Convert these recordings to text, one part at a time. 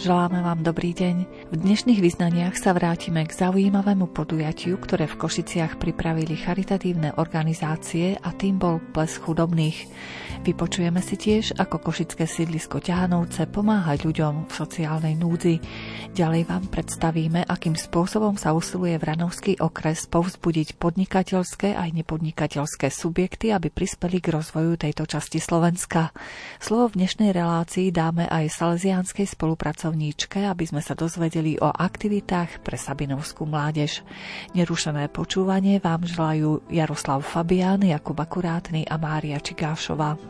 Želáme vám dobrý deň. V dnešných vyznaniach sa vrátime k zaujímavému podujatiu, ktoré v Košiciach pripravili charitatívne organizácie a tým bol Ples chudobných. Vypočujeme si tiež, ako košické sídlisko Ťahanovce pomáha ľuďom v sociálnej núdzi. Ďalej vám predstavíme, akým spôsobom sa usiluje Vranovský okres povzbudiť podnikateľské aj nepodnikateľské subjekty, aby prispeli k rozvoju tejto časti Slovenska. Slovo v dnešnej relácii dáme aj salesianskej spolupracovníci pracovníčke, aby sme sa dozvedeli o aktivitách pre Sabinovskú mládež. Nerušené počúvanie vám želajú Jaroslav Fabián, Jakub Akurátny a Mária Čigášová.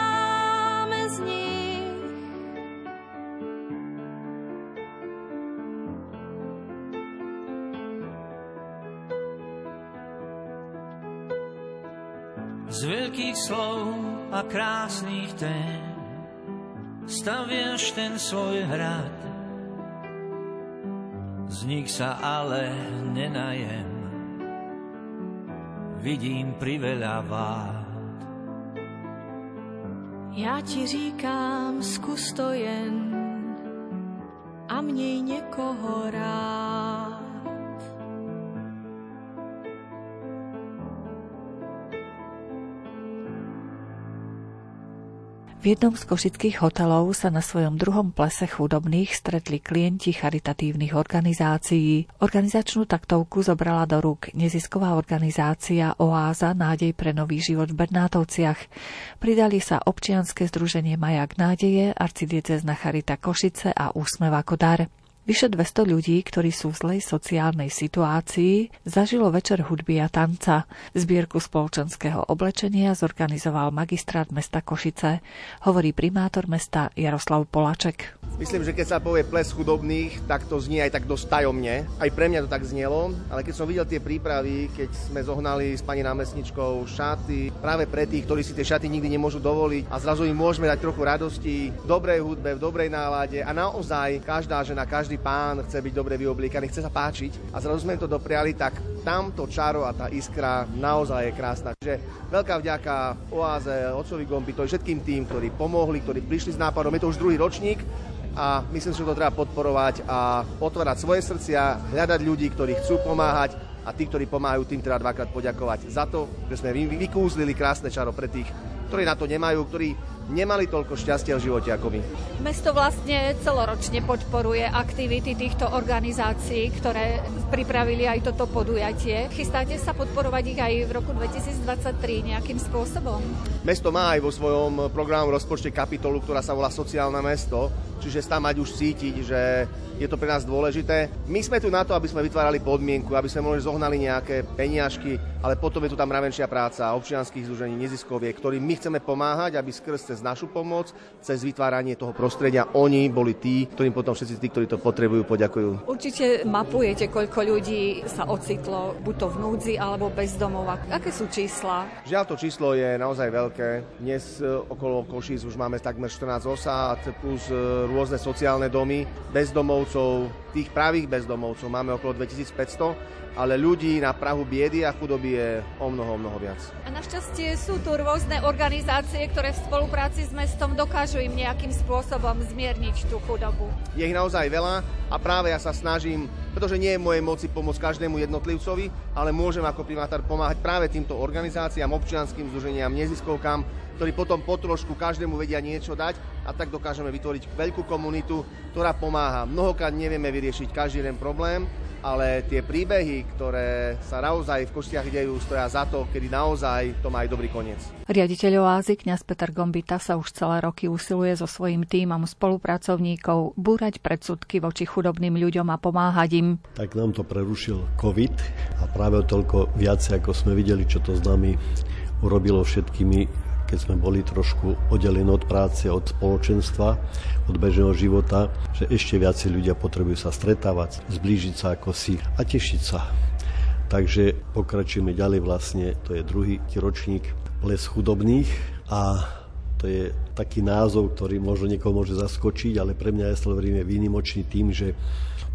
slov a krásnych tém staviaš ten svoj hrad. Z nich sa ale nenajem, vidím priveľa vád. Já ti říkám, zkus to jen a měj někoho rád. V jednom z košických hotelov sa na svojom druhom plese chudobných stretli klienti charitatívnych organizácií. Organizačnú taktovku zobrala do rúk nezisková organizácia Oáza Nádej pre nový život v Bernátovciach. Pridali sa občianske združenie Majak nádeje, arcidiecezna Charita Košice a Úsmev ako dar. Vyše 200 ľudí, ktorí sú v zlej sociálnej situácii, zažilo večer hudby a tanca. Zbierku spoločenského oblečenia zorganizoval magistrát mesta Košice, hovorí primátor mesta Jaroslav Polaček. Myslím, že keď sa povie ples chudobných, tak to znie aj tak dosť tajomne. Aj pre mňa to tak znelo, ale keď som videl tie prípravy, keď sme zohnali s pani námestničkou šaty, práve pre tých, ktorí si tie šaty nikdy nemôžu dovoliť a zrazu im môžeme dať trochu radosti, dobrej hudbe, v dobrej nálade a naozaj každá žena, každý každý pán chce byť dobre vyoblíkaný, chce sa páčiť a zrazu sme to dopriali, tak tamto čaro a tá iskra naozaj je krásna. Čiže veľká vďaka Oáze, Otcovi Gombito, všetkým tým, ktorí pomohli, ktorí prišli s nápadom. Je to už druhý ročník, a myslím, že to treba podporovať a otvárať svoje srdcia, hľadať ľudí, ktorí chcú pomáhať a tí, ktorí pomáhajú, tým treba dvakrát poďakovať za to, že sme vykúzlili krásne čaro pre tých, ktorí na to nemajú, ktorí nemali toľko šťastia v živote ako my. Mesto vlastne celoročne podporuje aktivity týchto organizácií, ktoré pripravili aj toto podujatie. Chystáte sa podporovať ich aj v roku 2023 nejakým spôsobom? Mesto má aj vo svojom programu rozpočte kapitolu, ktorá sa volá Sociálne mesto, čiže tam mať už cítiť, že je to pre nás dôležité. My sme tu na to, aby sme vytvárali podmienku, aby sme mohli zohnali nejaké peniažky, ale potom je tu tam mravenčia práca občianských združení, neziskoviek, ktorým my chceme pomáhať, aby skrz cez našu pomoc, cez vytváranie toho prostredia, oni boli tí, ktorým potom všetci tí, ktorí to potrebujú, poďakujú. Určite mapujete, koľko ľudí sa ocitlo buď to v núdzi alebo bez domova. Aké sú čísla? Žiaľ, to číslo je naozaj veľké. Dnes e, okolo Košíc už máme takmer 14 osád plus e, rôzne sociálne domy bezdomovcov bezdomovcov, tých pravých bezdomovcov máme okolo 2500, ale ľudí na Prahu biedy a chudoby je o mnoho, mnoho viac. A našťastie sú tu rôzne organizácie, ktoré v spolupráci s mestom dokážu im nejakým spôsobom zmierniť tú chudobu. Je ich naozaj veľa a práve ja sa snažím, pretože nie je v mojej moci pomôcť každému jednotlivcovi, ale môžem ako primátor pomáhať práve týmto organizáciám, občianským združeniam, neziskovkám, ktorí potom po trošku každému vedia niečo dať a tak dokážeme vytvoriť veľkú komunitu, ktorá pomáha. Mnohokrát nevieme vyriešiť každý jeden problém, ale tie príbehy, ktoré sa naozaj v Koštiach dejú, stoja za to, kedy naozaj to má aj dobrý koniec. Riaditeľ oázy kňaz Peter Gombita sa už celé roky usiluje so svojím týmom spolupracovníkov búrať predsudky voči chudobným ľuďom a pomáhať im. Tak nám to prerušil COVID a práve toľko viacej, ako sme videli, čo to s nami urobilo všetkými keď sme boli trošku oddelení od práce, od spoločenstva, od bežného života, že ešte viacej ľudia potrebujú sa stretávať, zblížiť sa ako si a tešiť sa. Takže pokračujeme ďalej vlastne, to je druhý ročník Les chudobných a to je taký názov, ktorý možno niekoho môže zaskočiť, ale pre mňa je samozrejme výnimočný tým, že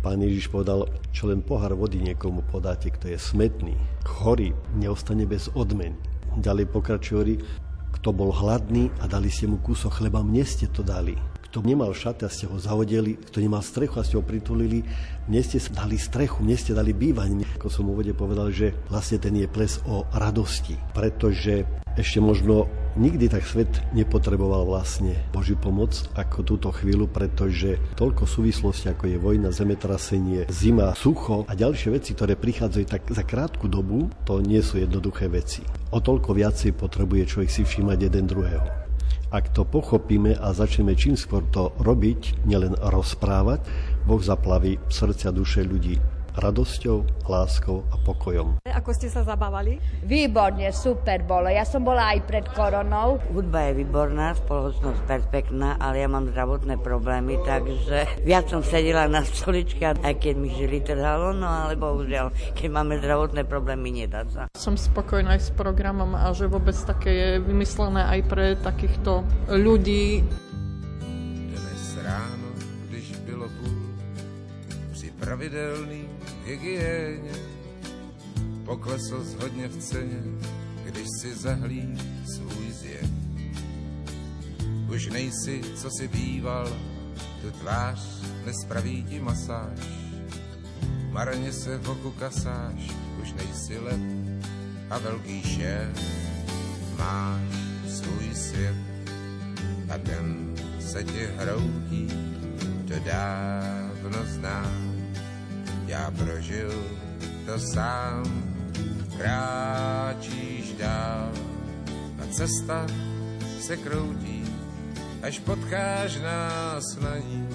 pán Ježiš povedal, čo len pohár vody niekomu podáte, kto je smetný, chorý, neostane bez odmeny. Ďalej pokračuje, kto bol hladný a dali ste mu kúsok chleba, mne ste to dali. Kto nemal šaty a ste ho zahodili, kto nemal strechu a ste ho pritulili, mne ste dali strechu, mne ste dali bývanie. Ako som úvode povedal, že vlastne ten je ples o radosti, pretože ešte možno nikdy tak svet nepotreboval vlastne Božiu pomoc ako túto chvíľu, pretože toľko súvislosti, ako je vojna, zemetrasenie, zima, sucho a ďalšie veci, ktoré prichádzajú tak za krátku dobu, to nie sú jednoduché veci. O toľko viacej potrebuje človek si všímať jeden druhého. Ak to pochopíme a začneme čím skôr to robiť, nielen rozprávať, Boh zaplaví srdcia duše ľudí radosťou, láskou a pokojom. Ako ste sa zabávali? Výborne, super bolo. Ja som bola aj pred koronou. Hudba je výborná, spoločnosť perfektná, ale ja mám zdravotné problémy, takže viac som sedela na stoličke, aj keď mi žili trhalo, no ale bohužiaľ, keď máme zdravotné problémy, nedá sa. Som spokojná aj s programom a že vôbec také je vymyslené aj pre takýchto ľudí. Dnes ráno, když bylo půl, při pravidelný hygieně. Poklesl hodně v ceně, když si zahlí svůj zjev. Už nejsi, co si býval, tu tvář nespraví ti masáž. Marně se v oku kasáš, už nejsi lep a velký šéf. Máš svůj svět a ten se ti hroutí, to dávno znám já prožil to sám, kráčíš dál. A cesta se kroutí, až potkáš nás na ní,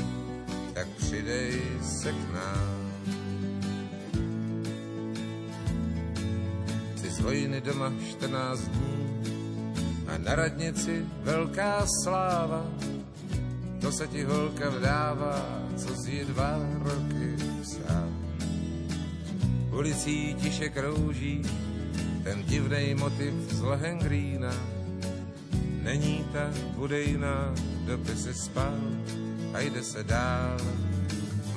tak přidej se k nám. Jsi z vojny doma 14 dní a na radnici velká sláva, to se ti holka vdává, co si dva roky sám ulicí tiše krouží ten divnej motiv z Lohengrína. Není ta budejná, by si spal a jde se dál.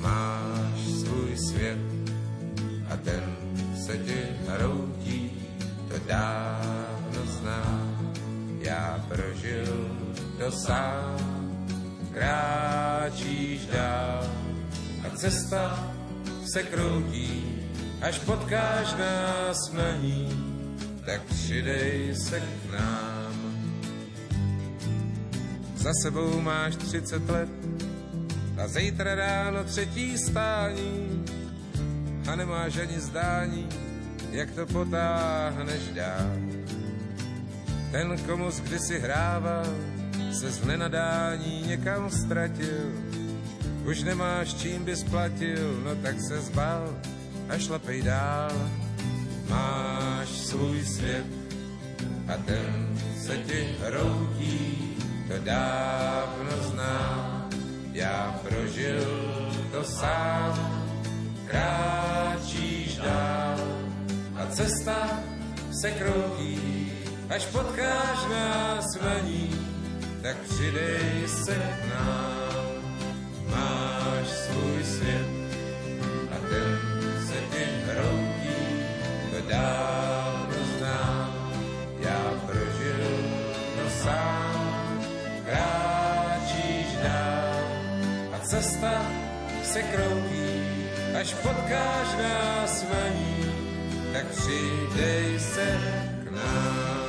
Máš svůj svět a ten se ti hroutí, to dávno znám. Já prožil to sám, kráčíš dál a cesta se kroutí až potkáš nás na ní, tak přidej se k nám. za sebou máš 30 let a zítra ráno třetí stání a nemáš ani zdání, jak to potáhneš dál. Ten, komu kdysi hrával, se z nenadání někam ztratil. Už nemáš čím bys platil, no tak se zbal a šlapej dál. Máš svůj svět a ten se ti hroutí, to dávno znám. Já prožil to sám, kráčíš dál a cesta se kroutí, až potkáš nás na ní, tak přidej se k nám. Máš svůj svět a ten se ti hroutí, to dávno znám. Já prožil to sám, kráčíš dál a cesta se kroutí, až potkáš nás na tak přidej se k nám.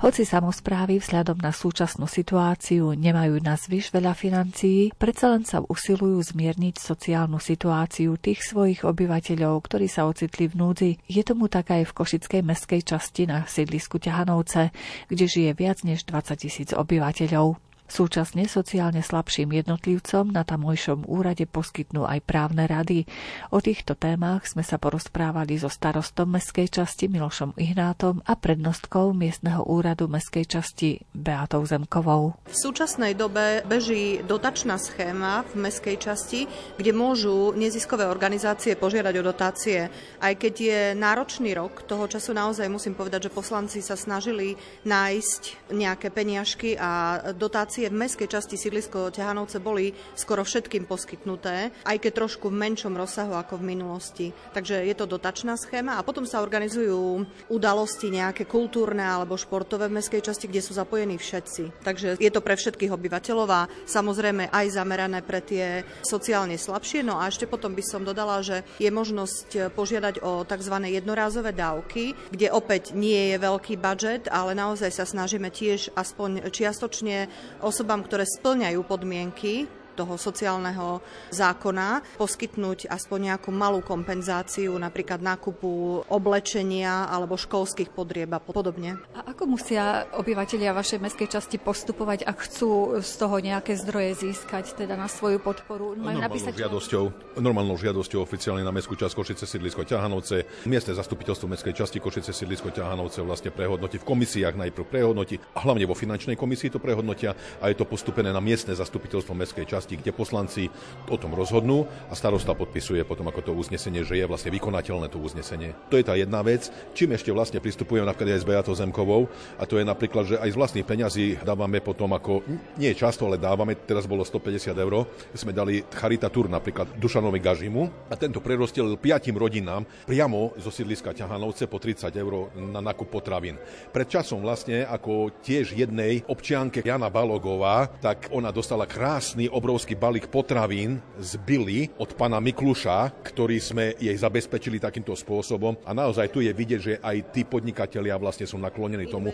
Hoci samozprávy vzhľadom na súčasnú situáciu nemajú na zvyš veľa financií, predsa len sa usilujú zmierniť sociálnu situáciu tých svojich obyvateľov, ktorí sa ocitli v núdzi. Je tomu tak aj v Košickej meskej časti na sídlisku Ťahanovce, kde žije viac než 20 tisíc obyvateľov. Súčasne sociálne slabším jednotlivcom na tamojšom úrade poskytnú aj právne rady. O týchto témach sme sa porozprávali so starostom mestskej časti Milošom Ihnátom a prednostkou miestneho úradu mestskej časti Beatou Zemkovou. V súčasnej dobe beží dotačná schéma v mestskej časti, kde môžu neziskové organizácie požiadať o dotácie. Aj keď je náročný rok, toho času naozaj musím povedať, že poslanci sa snažili nájsť nejaké peniažky a dotácie dotácie v mestskej časti sídlisko Ťahanovce boli skoro všetkým poskytnuté, aj keď trošku v menšom rozsahu ako v minulosti. Takže je to dotačná schéma a potom sa organizujú udalosti nejaké kultúrne alebo športové v mestskej časti, kde sú zapojení všetci. Takže je to pre všetkých obyvateľov a samozrejme aj zamerané pre tie sociálne slabšie. No a ešte potom by som dodala, že je možnosť požiadať o tzv. jednorázové dávky, kde opäť nie je veľký budget, ale naozaj sa snažíme tiež aspoň čiastočne osobám, ktoré splňajú podmienky toho sociálneho zákona poskytnúť aspoň nejakú malú kompenzáciu, napríklad nákupu oblečenia alebo školských podrieb a podobne. A ako musia obyvateľia vašej mestskej časti postupovať, ak chcú z toho nejaké zdroje získať teda na svoju podporu? Majú normálnou napísať... žiadosťou, normálnou žiadosťou oficiálne na mestskú časť Košice sídlisko Ťahanovce. Miestne zastupiteľstvo mestskej časti Košice sídlisko Ťahanovce vlastne prehodnotí v komisiách najprv prehodnotí, a hlavne vo finančnej komisii to prehodnotia a je to postupené na miestne zastupiteľstvo mestskej časti časti, kde poslanci o tom rozhodnú a starosta podpisuje potom ako to uznesenie, že je vlastne vykonateľné to uznesenie. To je tá jedna vec, čím ešte vlastne pristupujeme napríklad aj s Beatou Zemkovou a to je napríklad, že aj z vlastných peňazí dávame potom ako, nie často, ale dávame, teraz bolo 150 eur, sme dali Charita Tour napríklad Dušanovi Gažimu a tento prerostil piatim rodinám priamo zo sídliska Ťahanovce po 30 eur na nákup potravín. Pred časom vlastne ako tiež jednej občianke Jana Balogová, tak ona dostala krásny, obrovský obrovský balík potravín z Billy od pana Mikluša, ktorý sme jej zabezpečili takýmto spôsobom. A naozaj tu je vidieť, že aj tí podnikatelia vlastne sú naklonení tomu.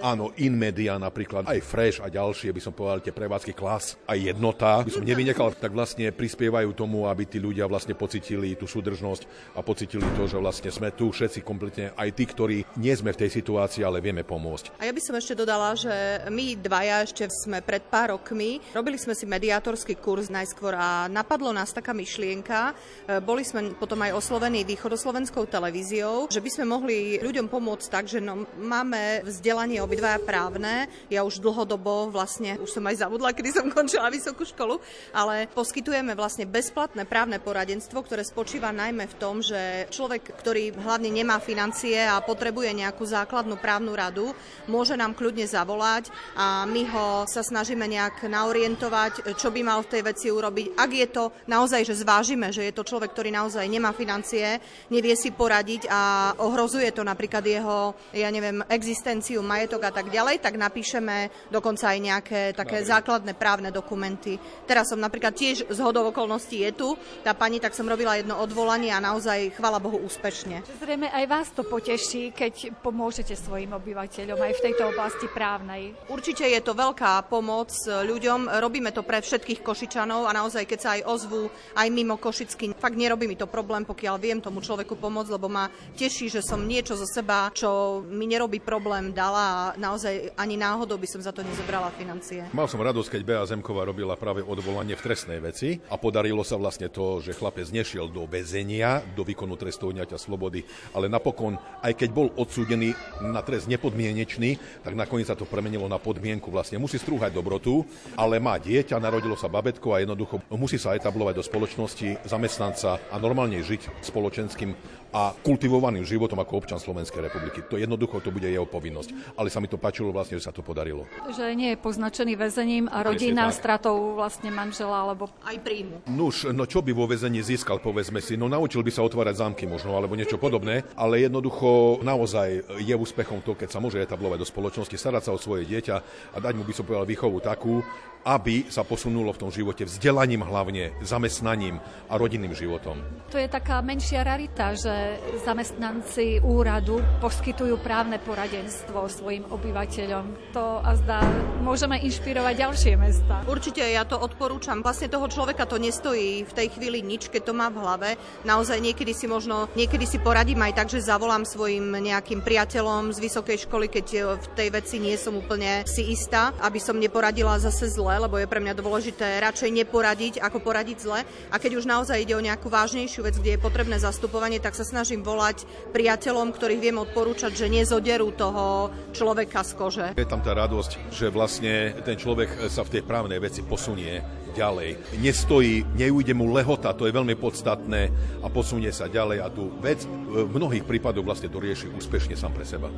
Áno, Inmedia napríklad, aj Fresh a ďalšie, by som povedal, tie prevádzky klas, aj jednota, by som nevynechal, tak vlastne prispievajú tomu, aby tí ľudia vlastne pocitili tú súdržnosť a pocitili to, že vlastne sme tu všetci kompletne, aj tí, ktorí nie sme v tej situácii, ale vieme pomôcť. A ja by som ešte dodala, že my dvaja ešte sme pred pár rokmi robili sme si mediátor doktorský kurz najskôr a napadlo nás taká myšlienka. E, boli sme potom aj oslovení východoslovenskou televíziou, že by sme mohli ľuďom pomôcť tak, že no, máme vzdelanie obidvaja právne. Ja už dlhodobo vlastne, už som aj zabudla, kedy som končila vysokú školu, ale poskytujeme vlastne bezplatné právne poradenstvo, ktoré spočíva najmä v tom, že človek, ktorý hlavne nemá financie a potrebuje nejakú základnú právnu radu, môže nám kľudne zavolať a my ho sa snažíme nejak naorientovať, čo by by mal v tej veci urobiť. Ak je to naozaj, že zvážime, že je to človek, ktorý naozaj nemá financie, nevie si poradiť a ohrozuje to napríklad jeho, ja neviem, existenciu, majetok a tak ďalej, tak napíšeme dokonca aj nejaké také Dobre. základné právne dokumenty. Teraz som napríklad tiež z hodov okolností je tu, tá pani, tak som robila jedno odvolanie a naozaj, chvala Bohu, úspešne. Zrejme aj vás to poteší, keď pomôžete svojim obyvateľom aj v tejto oblasti právnej. Určite je to veľká pomoc ľuďom. Robíme to pre všetkých Košičanov a naozaj, keď sa aj ozvú aj mimo Košicky, fakt nerobí mi to problém, pokiaľ viem tomu človeku pomôcť, lebo ma teší, že som niečo zo seba, čo mi nerobí problém, dala a naozaj ani náhodou by som za to nezobrala financie. Mal som radosť, keď Bea Zemková robila práve odvolanie v trestnej veci a podarilo sa vlastne to, že chlapec nešiel do väzenia, do výkonu trestu odňatia slobody, ale napokon, aj keď bol odsúdený na trest nepodmienečný, tak nakoniec sa to premenilo na podmienku. Vlastne musí strúhať dobrotu, ale má dieťa, narodilo sa babetko a jednoducho musí sa etablovať do spoločnosti zamestnanca a normálne žiť spoločenským a kultivovaným životom ako občan Slovenskej republiky. To jednoducho to bude jeho povinnosť. Ale sa mi to páčilo vlastne, že sa to podarilo. Že nie je poznačený väzením a rodina stratou vlastne manžela alebo aj príjmu. Nuž, no čo by vo väzení získal, povedzme si, no naučil by sa otvárať zámky možno, alebo niečo podobné, ale jednoducho naozaj je úspechom to, keď sa môže etablovať do spoločnosti, starať sa o svoje dieťa a dať mu by som povedal výchovu takú, aby sa posunulo v tom živote vzdelaním hlavne, zamestnaním a rodinným životom. To je taká menšia rarita, že zamestnanci úradu poskytujú právne poradenstvo svojim obyvateľom. To a zdá, môžeme inšpirovať ďalšie mesta. Určite ja to odporúčam. Vlastne toho človeka to nestojí v tej chvíli nič, keď to má v hlave. Naozaj niekedy si možno, niekedy si poradím aj tak, že zavolám svojim nejakým priateľom z vysokej školy, keď v tej veci nie som úplne si istá, aby som neporadila zase zle lebo je pre mňa dôležité radšej neporadiť, ako poradiť zle. A keď už naozaj ide o nejakú vážnejšiu vec, kde je potrebné zastupovanie, tak sa snažím volať priateľom, ktorých viem odporúčať, že nezoderú toho človeka z kože. Je tam tá radosť, že vlastne ten človek sa v tej právnej veci posunie ďalej. Nestojí, neujde mu lehota, to je veľmi podstatné a posunie sa ďalej a tú vec v mnohých prípadoch vlastne dorieši úspešne sám pre seba.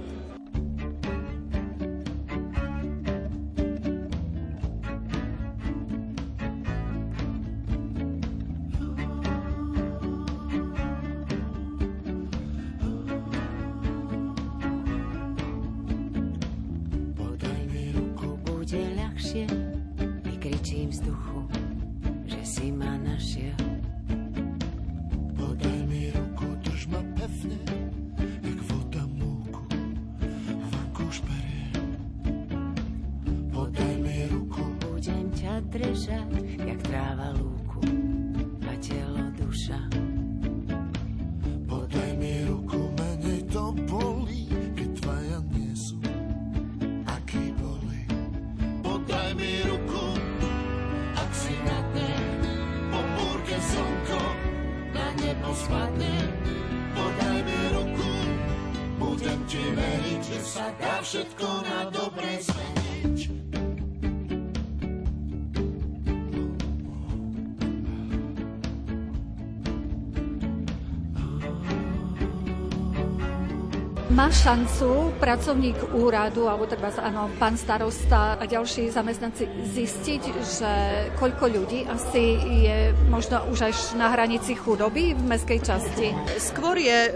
Má šancu pracovník úradu, alebo teda áno, pán starosta a ďalší zamestnanci zistiť, že koľko ľudí asi je možno už až na hranici chudoby v meskej časti? Skôr je e,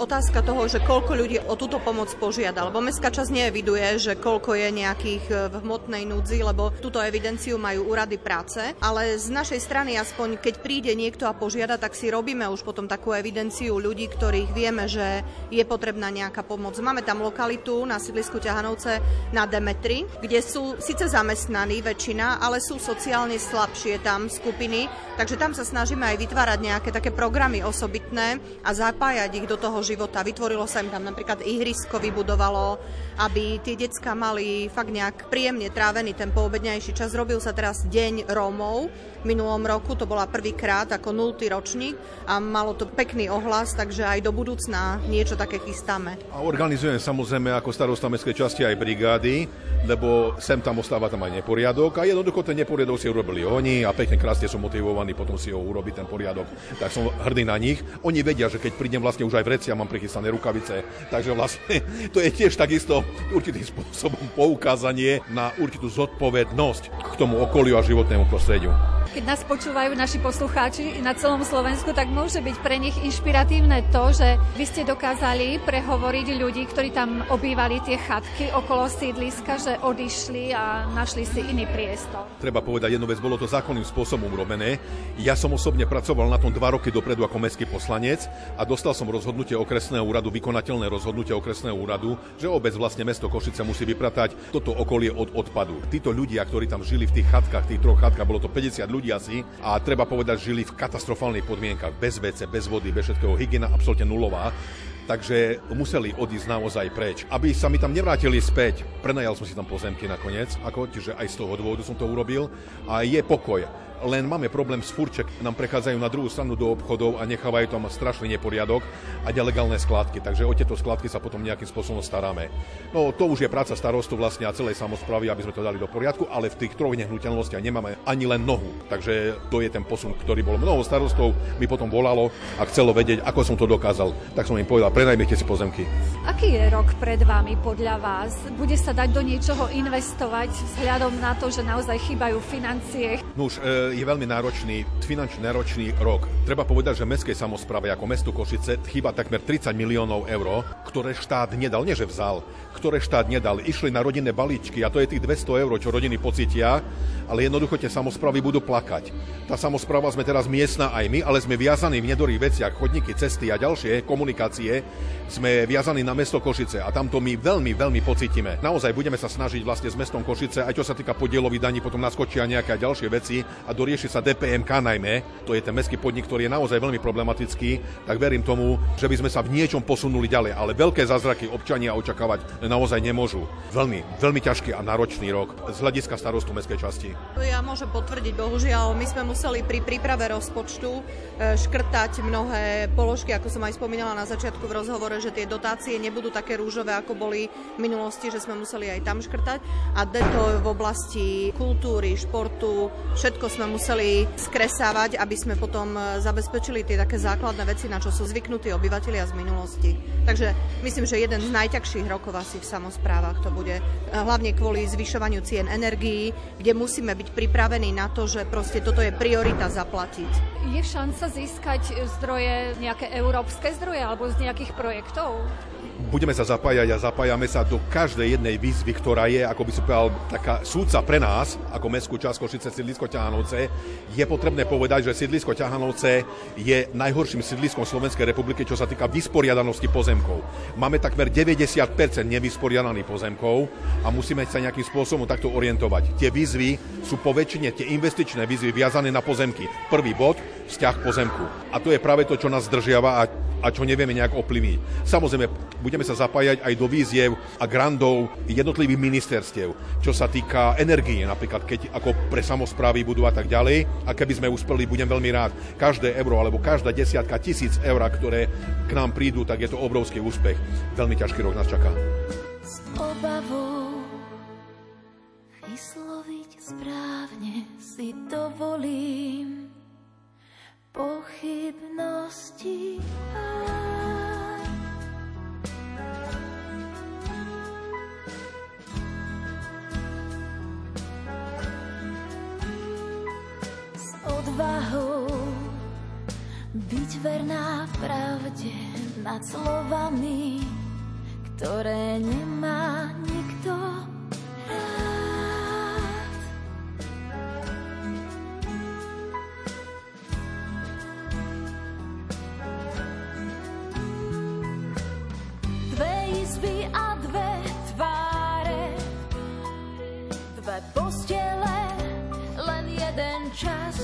otázka toho, že koľko ľudí o túto pomoc požiada, lebo mestská časť neeviduje, že koľko je nejakých e, v hmotnej núdzi, lebo túto evidenciu majú úrady práce, ale z našej strany aspoň, keď príde niekto a požiada, tak si robíme už potom takú evidenciu ľudí, ktorých vieme, že je potrebná nejaká pomoc. Máme tam lokalitu na sídlisku Ťahanovce na Demetri, kde sú síce zamestnaní väčšina, ale sú sociálne slabšie tam skupiny, takže tam sa snažíme aj vytvárať nejaké také programy osobitné a zapájať ich do toho života. Vytvorilo sa im tam napríklad ihrisko, vybudovalo, aby tie decka mali fakt nejak príjemne trávený ten poobedňajší čas. Robil sa teraz Deň Rómov, minulom roku, to bola prvýkrát ako 0. ročník a malo to pekný ohlas, takže aj do budúcna niečo také chystáme. A organizujem samozrejme ako starosta mestskej časti aj brigády, lebo sem tam ostáva tam aj neporiadok a jednoducho ten neporiadok si urobili oni a pekne krásne sú motivovaní potom si ho urobiť ten poriadok. Tak som hrdý na nich. Oni vedia, že keď prídem vlastne už aj v reci a mám prichystané rukavice, takže vlastne to je tiež takisto určitým spôsobom poukázanie na určitú zodpovednosť k tomu okoliu a životnému prostrediu. Keď nás počúvajú naši poslucháči na celom Slovensku, tak môže byť pre nich inšpiratívne to, že vy ste dokázali prehovoriť ľudí, ktorí tam obývali tie chatky okolo sídliska, že odišli a našli si iný priestor. Treba povedať jednu vec, bolo to zákonným spôsobom urobené. Ja som osobne pracoval na tom dva roky dopredu ako mestský poslanec a dostal som rozhodnutie okresného úradu, vykonateľné rozhodnutie okresného úradu, že obec vlastne mesto Košice musí vypratať toto okolie od odpadu. Títo ľudia, ktorí tam žili v tých chatkách, tých troch chatkách, bolo to 50 ľudí asi a treba povedať, žili v katastrofálnych podmienkach, bez vece, bez vody, bez všetkého, hygiena absolútne nulová. Takže museli odísť naozaj preč. Aby sa mi tam nevrátili späť, prenajal som si tam pozemky nakoniec, ako, čiže aj z toho dôvodu som to urobil. A je pokoj len máme problém s furček, nám prechádzajú na druhú stranu do obchodov a nechávajú tam strašný neporiadok a nelegálne skladky, takže o tieto skladky sa potom nejakým spôsobom staráme. No to už je práca starostu vlastne a celej samozprávy, aby sme to dali do poriadku, ale v tých troch nehnuteľnostiach nemáme ani len nohu, takže to je ten posun, ktorý bol. Mnoho starostov mi potom volalo a chcelo vedieť, ako som to dokázal. Tak som im povedal, prenajmite si pozemky. Aký je rok pred vami podľa vás? Bude sa dať do niečoho investovať vzhľadom na to, že naozaj chýbajú financie? No už e, je veľmi náročný, finančne náročný rok. Treba povedať, že mestskej samozpráve ako mestu Košice chýba takmer 30 miliónov eur, ktoré štát nedal, nie že vzal, ktoré štát nedal. Išli na rodinné balíčky a to je tých 200 eur, čo rodiny pocitia, ale jednoducho tie samozprávy budú plakať. Tá samozpráva sme teraz miestna aj my, ale sme viazaní v nedorých veciach, chodníky, cesty a ďalšie komunikácie, sme viazaní na mesto Košice a tam to my veľmi, veľmi pocítime. Naozaj budeme sa snažiť vlastne s mestom Košice, aj čo sa týka podielových daní, potom naskočia nejaké ďalšie veci a do dorieši sa DPMK najmä, to je ten mestský podnik, ktorý je naozaj veľmi problematický, tak verím tomu, že by sme sa v niečom posunuli ďalej. Ale veľké zázraky občania očakávať naozaj nemôžu. Veľmi, veľmi ťažký a náročný rok z hľadiska starostu mestskej časti. Ja môžem potvrdiť, bohužiaľ, my sme museli pri príprave rozpočtu e, škrtať mnohé položky, ako som aj spomínala na začiatku v rozhovore, že tie dotácie nebudú také rúžové, ako boli v minulosti, že sme museli aj tam škrtať. A to v oblasti kultúry, športu, všetko sme museli skresávať, aby sme potom e, zabezpečili tie také základné veci, na čo sú zvyknutí obyvateľia z minulosti. Takže myslím, že jeden z najťažších rokov asi v samozprávach to bude e, hlavne kvôli zvyšovaniu cien energií, kde musíme byť pripravení na to, že proste toto je priorita zaplatiť. Je šanca získať zdroje, nejaké európske zdroje alebo z nejakých projektov? budeme sa zapájať a zapájame sa do každej jednej výzvy, ktorá je, ako by som povedal, taká súca pre nás, ako mestskú časť Košice, Ťahanovce. Je potrebné povedať, že sídlisko Ťahanovce je najhorším sídliskom Slovenskej republiky, čo sa týka vysporiadanosti pozemkov. Máme takmer 90% nevysporiadaných pozemkov a musíme sa nejakým spôsobom takto orientovať. Tie výzvy sú po väčšine tie investičné výzvy viazané na pozemky. Prvý bod, vzťah pozemku. A to je práve to, čo nás zdržiava a, a čo nevieme nejak ovplyvniť. Samozrejme, budeme sa zapájať aj do víziev a grandov jednotlivých ministerstiev, čo sa týka energie, napríklad keď ako pre samozprávy budú a tak ďalej. A keby sme uspeli, budem veľmi rád. Každé euro alebo každá desiatka tisíc eur, ktoré k nám prídu, tak je to obrovský úspech. Veľmi ťažký rok nás čaká. S obavou vysloviť správne si dovolím pochybnosti. S odvahou byť verná pravde nad slovami, ktoré nemá nikto čas.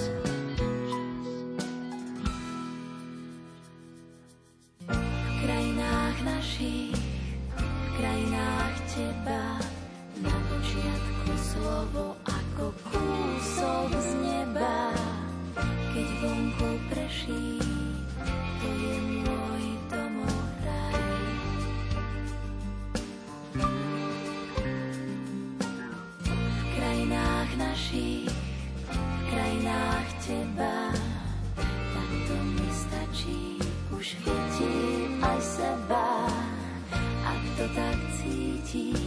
V krajinách našich, v krajinách teba, na počiatku slovo ako kúsok z neba, keď vonku preší. už chytí aj seba, ak to tak cítiš.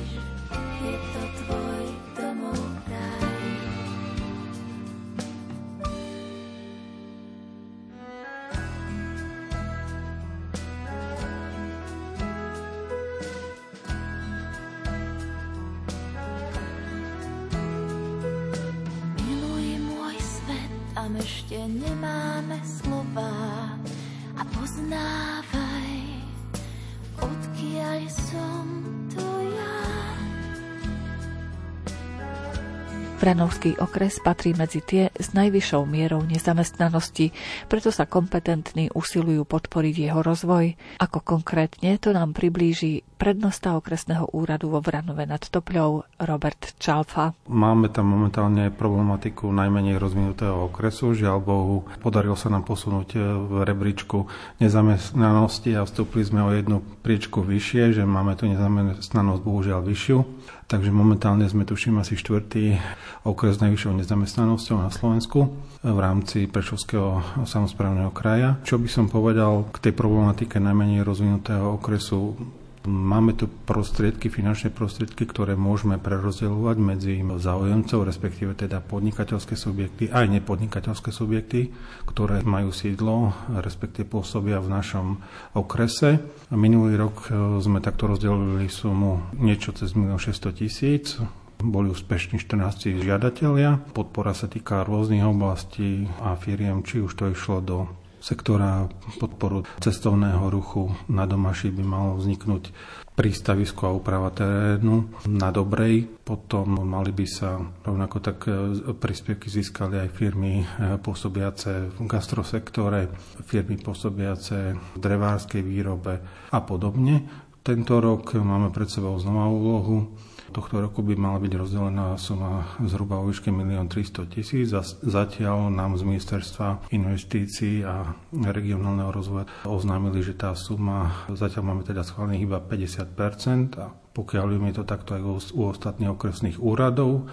Vranovský okres patrí medzi tie s najvyššou mierou nezamestnanosti, preto sa kompetentní usilujú podporiť jeho rozvoj. Ako konkrétne to nám priblíži prednosta okresného úradu vo Vranove nad Topľou Robert Čalfa. Máme tam momentálne problematiku najmenej rozvinutého okresu. Žiaľ Bohu, podarilo sa nám posunúť v rebríčku nezamestnanosti a vstúpili sme o jednu priečku vyššie, že máme tu nezamestnanosť bohužiaľ vyššiu. Takže momentálne sme tuším asi štvrtý okres s najvyššou nezamestnanosťou na Slovensku v rámci Prešovského samozprávneho kraja. Čo by som povedal k tej problematike najmenej rozvinutého okresu Máme tu prostriedky, finančné prostriedky, ktoré môžeme prerozdeľovať medzi záujemcov, respektíve teda podnikateľské subjekty, aj nepodnikateľské subjekty, ktoré majú sídlo, respektíve pôsobia v našom okrese. Minulý rok e, sme takto rozdelili sumu niečo cez 1 600 tisíc boli úspešní 14 žiadatelia. Podpora sa týka rôznych oblastí a firiem, či už to išlo do sektora podporu cestovného ruchu na Domaši by malo vzniknúť prístavisko a úprava terénu na Dobrej. Potom mali by sa rovnako tak e, príspevky získali aj firmy e, pôsobiace v gastrosektore, firmy pôsobiace v drevárskej výrobe a podobne. Tento rok máme pred sebou znova úlohu Tohto roku by mala byť rozdelená suma zhruba o výške 1 300 tisíc a zatiaľ nám z Ministerstva investícií a regionálneho rozvoja oznámili, že tá suma, zatiaľ máme teda schválených iba 50% a pokiaľ je to takto aj u ostatných okresných úradov,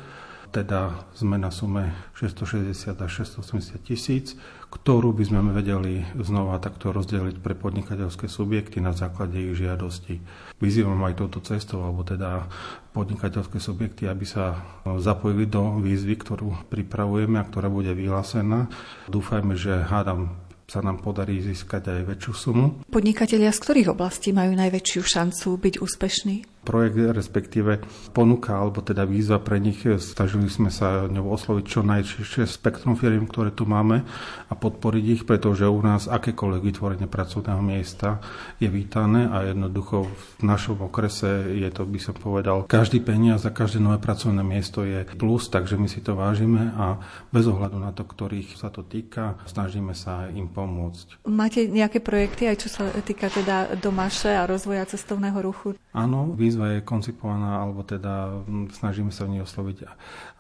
teda sme na sume 660 až 680 tisíc, ktorú by sme vedeli znova takto rozdeliť pre podnikateľské subjekty na základe ich žiadosti. Vyzývam aj touto cestou, alebo teda podnikateľské subjekty, aby sa zapojili do výzvy, ktorú pripravujeme a ktorá bude vyhlásená. Dúfajme, že hádam sa nám podarí získať aj väčšiu sumu. Podnikatelia z ktorých oblastí majú najväčšiu šancu byť úspešní? Projekt, respektíve ponuka, alebo teda výzva pre nich. Snažili sme sa ňou osloviť čo najširšie spektrum firiem, ktoré tu máme a podporiť ich, pretože u nás akékoľvek vytvorenie pracovného miesta je vítané a jednoducho v našom okrese je to, by som povedal, každý peniaz a každé nové pracovné miesto je plus, takže my si to vážime a bez ohľadu na to, ktorých sa to týka, snažíme sa im pomôcť. Máte nejaké projekty, aj čo sa týka teda domáše a rozvoja cestovného ruchu? Áno, výzva výzva je koncipovaná, alebo teda snažíme sa v nej osloviť a,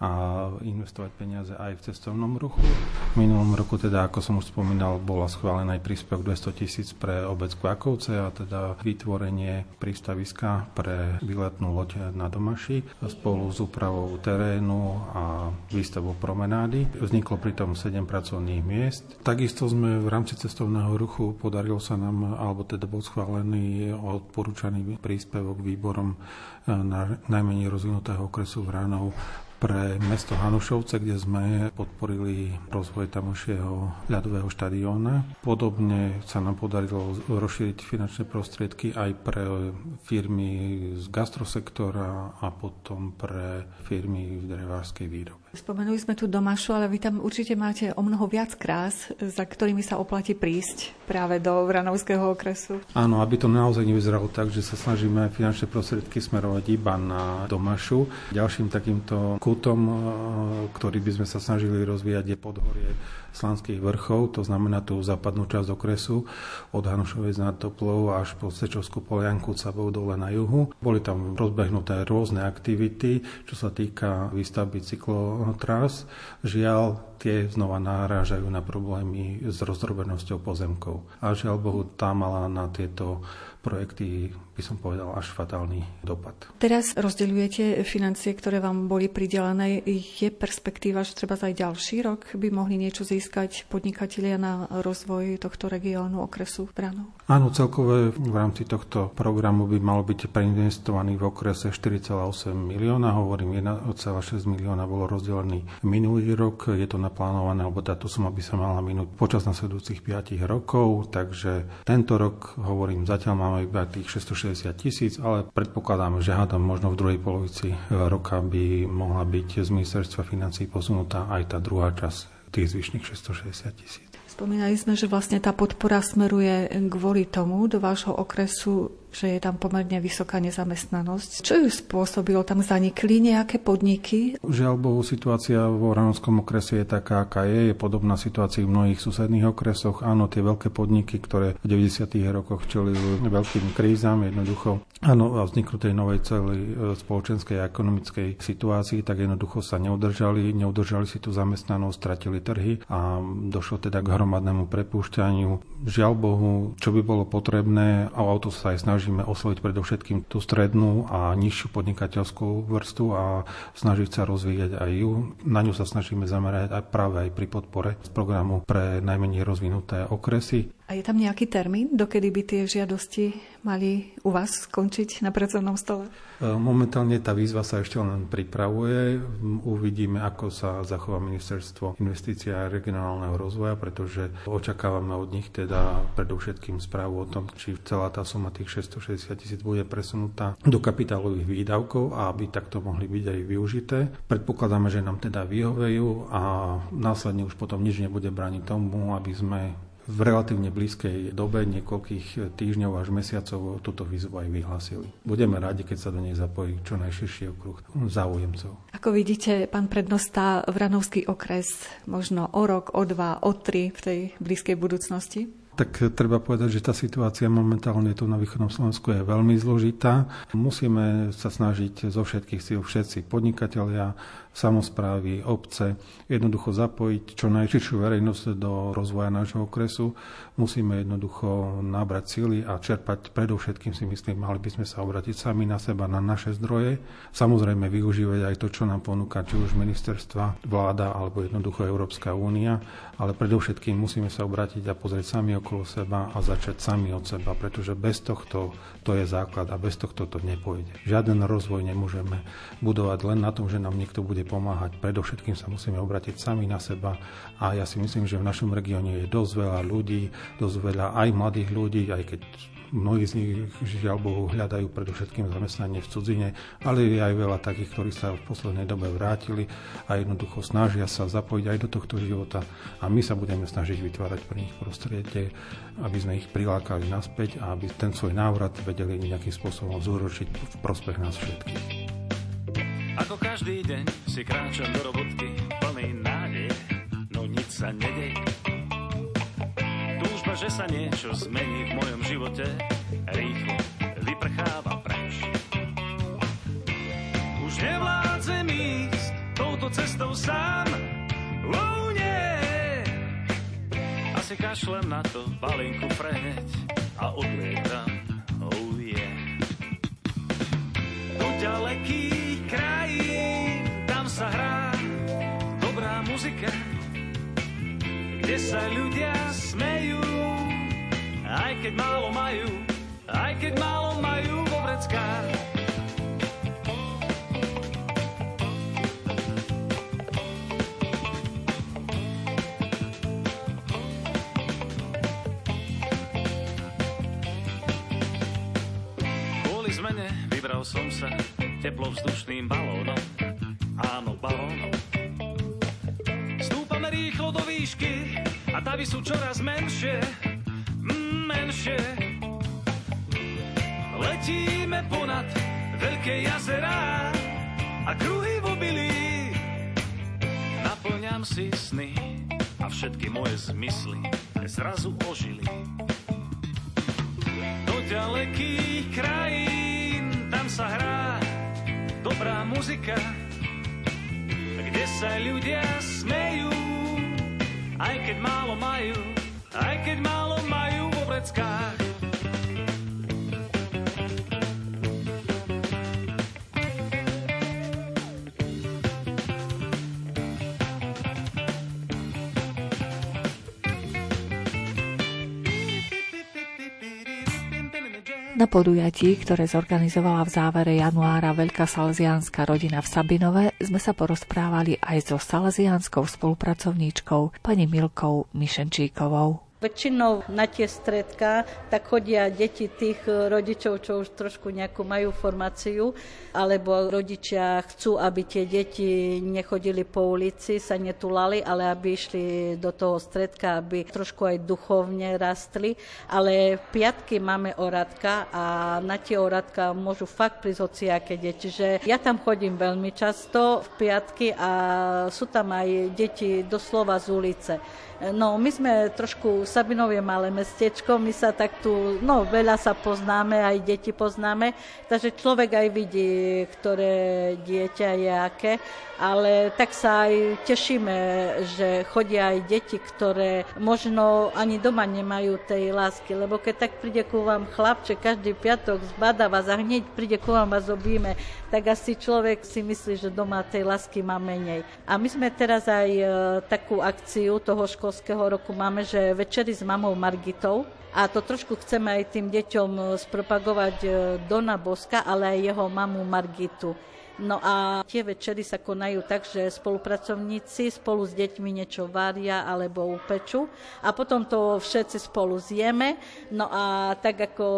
a investovať peniaze aj v cestovnom ruchu. V minulom roku teda, ako som už spomínal, bola schválená aj príspevok 200 tisíc pre obec Kvakovce a teda vytvorenie prístaviska pre výletnú loď na Domaši spolu s úpravou terénu a výstavou promenády. Vzniklo pritom 7 pracovných miest. Takisto sme v rámci cestovného ruchu podarilo sa nám, alebo teda bol schválený odporúčaný príspevok výborom Eh, na najmenej rozvinutého okresu Vránov pre mesto Hanušovce, kde sme podporili rozvoj tamošieho ľadového štadióna. Podobne sa nám podarilo rozšíriť finančné prostriedky aj pre firmy z gastrosektora a potom pre firmy v drevárskej výrobe. Spomenuli sme tu Domašu, ale vy tam určite máte o mnoho viac krás, za ktorými sa oplatí prísť práve do Vranovského okresu. Áno, aby to naozaj nevyzeralo tak, že sa snažíme finančné prostriedky smerovať iba na Domašu. Ďalším takýmto kutom, e, ktorý by sme sa snažili rozvíjať, je podhorie Slanských vrchov, to znamená tú západnú časť okresu od Hanušovec nad Toplou až po Sečovskú polianku Cabou dole na juhu. Boli tam rozbehnuté rôzne aktivity, čo sa týka výstavby cyklotrás. Žiaľ, tie znova narážajú na problémy s rozdrobenosťou pozemkov. A žiaľ Bohu, tá mala na tieto projekty, by som povedal, až fatálny dopad. Teraz rozdeľujete financie, ktoré vám boli pridelené. Je perspektíva, že treba aj ďalší rok by mohli niečo získať podnikatelia na rozvoj tohto regiónu okresu Branov? Áno, celkové v rámci tohto programu by malo byť preinvestovaný v okrese 4,8 milióna, hovorím 1,6 milióna bolo rozdelený minulý rok, je to naplánované, alebo táto suma by sa mala minúť počas nasledujúcich 5 rokov, takže tento rok, hovorím, zatiaľ máme iba tých 660 tisíc, ale predpokladám, že hádam možno v druhej polovici roka by mohla byť z ministerstva financí posunutá aj tá druhá časť tých zvyšných 660 tisíc. Spomínali sme, že vlastne tá podpora smeruje kvôli tomu do vášho okresu že je tam pomerne vysoká nezamestnanosť. Čo ju spôsobilo? Tam zanikli nejaké podniky? Žiaľ Bohu, situácia v Oranovskom okrese je taká, aká je. Je podobná situácii v mnohých susedných okresoch. Áno, tie veľké podniky, ktoré v 90. rokoch čelili veľkým krízam, jednoducho Áno, a vzniknú tej novej celej e, spoločenskej a ekonomickej situácii, tak jednoducho sa neudržali, neudržali si tú zamestnanosť, stratili trhy a došlo teda k hromadnému prepúšťaniu. Žiaľ Bohu, čo by bolo potrebné, a o to sa aj snažíme osloviť predovšetkým tú strednú a nižšiu podnikateľskú vrstu a snažiť sa rozvíjať aj ju. Na ňu sa snažíme zamerať aj práve aj pri podpore z programu pre najmenej rozvinuté okresy. A je tam nejaký termín, dokedy by tie žiadosti mali u vás skončiť na pracovnom stole? E, momentálne tá výzva sa ešte len pripravuje. Uvidíme, ako sa zachová ministerstvo investícia a regionálneho rozvoja, pretože očakávame od nich teda predovšetkým správu o tom, či celá tá suma tých 660 tisíc bude presunutá do kapitálových výdavkov a aby takto mohli byť aj využité. Predpokladáme, že nám teda vyhovejú a následne už potom nič nebude brániť tomu, aby sme v relatívne blízkej dobe, niekoľkých týždňov až mesiacov, túto výzvu aj vyhlásili. Budeme radi, keď sa do nej zapojí čo najširší okruh záujemcov. Ako vidíte, pán prednosta, Vranovský okres možno o rok, o dva, o tri v tej blízkej budúcnosti? tak treba povedať, že tá situácia momentálne tu na východnom Slovensku je veľmi zložitá. Musíme sa snažiť zo všetkých síl všetci podnikatelia, samozprávy, obce, jednoducho zapojiť čo najširšiu verejnosť do rozvoja nášho okresu. Musíme jednoducho nabrať síly a čerpať predovšetkým si myslím, mali by sme sa obratiť sami na seba, na naše zdroje. Samozrejme využívať aj to, čo nám ponúka či už ministerstva, vláda alebo jednoducho Európska únia, ale predovšetkým musíme sa obratiť a pozrieť sami okolo seba a začať sami od seba, pretože bez tohto to je základ a bez tohto to nepôjde. Žiaden rozvoj nemôžeme budovať len na tom, že nám niekto bude pomáhať. Predovšetkým sa musíme obratiť sami na seba a ja si myslím, že v našom regióne je dosť veľa ľudí, dosť veľa aj mladých ľudí, aj keď Mnohí z nich, žiaľ Bohu, hľadajú predovšetkým zamestnanie v cudzine, ale je aj veľa takých, ktorí sa v poslednej dobe vrátili a jednoducho snažia sa zapojiť aj do tohto života a my sa budeme snažiť vytvárať pre nich prostredie, aby sme ich prilákali naspäť a aby ten svoj návrat vedeli nejakým spôsobom zúročiť v prospech nás všetkých. Ako každý deň si kráčam do robotky plný nádej, no nič sa nedej. Túžba, že sa niečo zmení v mojom živote, rýchlo vyprcháva preč. Už nevládzem ísť touto cestou sám, oh nie. Asi kašlem na to, balinku preheť a odlietam, oh yeah. Do ďalekých sa hrá dobrá muzika, kde sa ľudia smejú, aj keď málo majú, aj keď málo majú vo vreckách. Kvôli zmene vybral som sa teplovzdušným balónom áno, balónom. Stúpame rýchlo do výšky a davy sú čoraz menšie, mm, menšie. Letíme ponad veľké jazerá a kruhy v obilí. Naplňam si sny a všetky moje zmysly zrazu ožili. Do ďalekých krajín tam sa hrá dobrá muzika, kde sa ľudia smejú, aj keď málo majú, aj keď málo majú vo vreckách. Podujatí, ktoré zorganizovala v závere januára Veľká salesiánska rodina v Sabinove, sme sa porozprávali aj so salesiánskou spolupracovníčkou pani Milkou Mišenčíkovou. Väčšinou na tie stredka tak chodia deti tých rodičov, čo už trošku nejakú majú formáciu, alebo rodičia chcú, aby tie deti nechodili po ulici, sa netulali, ale aby išli do toho stredka, aby trošku aj duchovne rastli. Ale piatky máme oradka a na tie oradka môžu fakt prísť hociaké deti. Čiže ja tam chodím veľmi často v piatky a sú tam aj deti doslova z ulice. No, my sme trošku, Sabinov je malé mestečko, my sa tak tu, no veľa sa poznáme, aj deti poznáme, takže človek aj vidí, ktoré dieťa je aké, ale tak sa aj tešíme, že chodia aj deti, ktoré možno ani doma nemajú tej lásky, lebo keď tak príde ku vám chlapče každý piatok zbada vás a hneď príde ku vám vás objíme, tak asi človek si myslí, že doma tej lásky má menej. A my sme teraz aj e, takú akciu toho školského roku máme, že večery s mamou Margitou, a to trošku chceme aj tým deťom e, spropagovať e, Dona Boska, ale aj jeho mamu Margitu. No a tie večery sa konajú tak, že spolupracovníci spolu s deťmi niečo varia alebo upečú a potom to všetci spolu zjeme. No a tak ako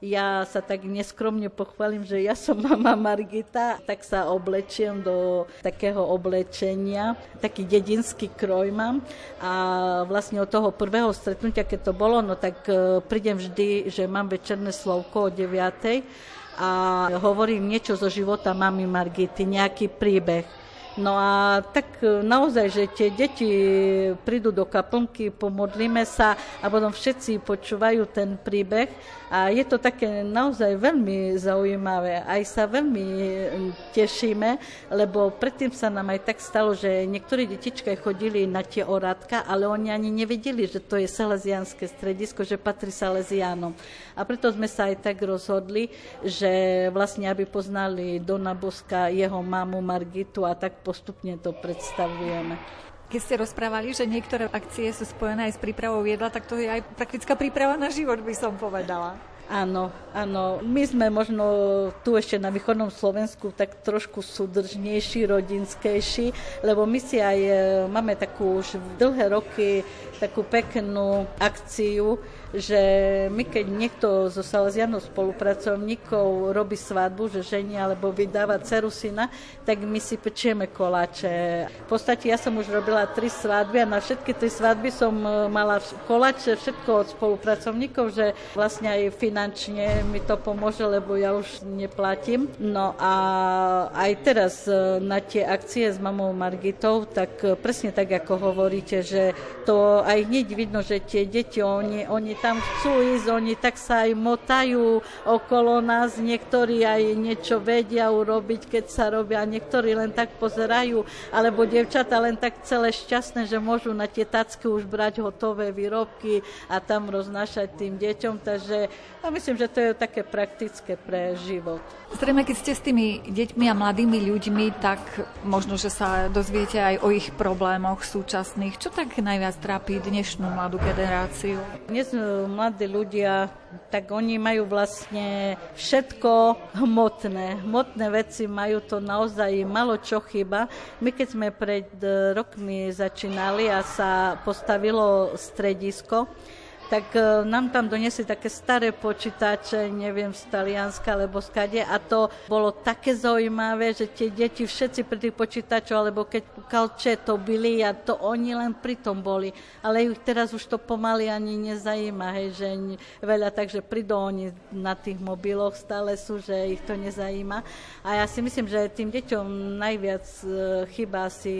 ja sa tak neskromne pochválim, že ja som mama Margita, tak sa oblečiem do takého oblečenia, taký dedinský kroj mám a vlastne od toho prvého stretnutia, keď to bolo, no tak e, prídem vždy, že mám večerné slovko o 9 a hovorím niečo zo života mami Margity, nejaký príbeh. No a tak e, naozaj, že tie deti prídu do kaplnky, pomodlíme sa a potom všetci počúvajú ten príbeh a je to také naozaj veľmi zaujímavé. Aj sa veľmi tešíme, lebo predtým sa nám aj tak stalo, že niektorí detičky chodili na tie oradka, ale oni ani nevedeli, že to je salesianské stredisko, že patrí Salesianom. A preto sme sa aj tak rozhodli, že vlastne, aby poznali Dona Boska, jeho mamu Margitu a tak postupne to predstavujeme. Keď ste rozprávali, že niektoré akcie sú spojené aj s prípravou jedla, tak to je aj praktická príprava na život, by som povedala. Áno, áno. My sme možno tu ešte na východnom Slovensku tak trošku súdržnejší, rodinskejší, lebo my si aj e, máme takú už dlhé roky takú peknú akciu, že my keď niekto zo Salesianov spolupracovníkov robí svadbu, že žení alebo vydáva dceru syna, tak my si pečieme koláče. V podstate ja som už robila tri svadby a na všetky tri svadby som e, mala koláče, všetko od spolupracovníkov, že vlastne aj finančne mi to pomôže, lebo ja už neplatím. No a aj teraz e, na tie akcie s mamou Margitou, tak e, presne tak, ako hovoríte, že to aj hneď vidno, že tie deti, oni, oni tam chcú ísť, oni tak sa aj motajú okolo nás, niektorí aj niečo vedia urobiť, keď sa robia, niektorí len tak pozerajú, alebo devčata len tak celé šťastné, že môžu na tie tacky už brať hotové výrobky a tam roznášať tým deťom, takže ja myslím, že to je také praktické pre život. Zrejme, keď ste s tými deťmi a mladými ľuďmi, tak možno, že sa dozviete aj o ich problémoch súčasných. Čo tak najviac trápi dnešnú mladú generáciu? Dnes mladí ľudia, tak oni majú vlastne všetko hmotné. Hmotné veci majú to naozaj malo čo chyba. My keď sme pred rokmi začínali a sa postavilo stredisko, tak e, nám tam doniesli také staré počítače, neviem, z Talianska alebo skade a to bolo také zaujímavé, že tie deti všetci pri tých počítačoch, alebo keď kalče to byli a to oni len pri tom boli. Ale ich teraz už to pomaly ani nezajíma, hej, že veľa, takže prídu oni na tých mobiloch, stále sú, že ich to nezajíma. A ja si myslím, že tým deťom najviac e, chýba si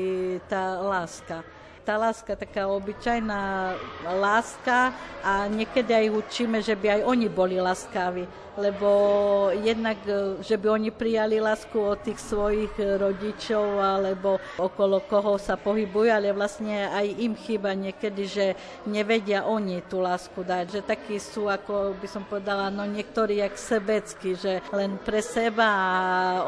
tá láska tá láska, taká obyčajná láska a niekedy aj učíme, že by aj oni boli láskaví, lebo jednak, že by oni prijali lásku od tých svojich rodičov alebo okolo koho sa pohybujú, ale vlastne aj im chýba niekedy, že nevedia oni tú lásku dať, že takí sú, ako by som povedala, no niektorí jak sebecky, že len pre seba a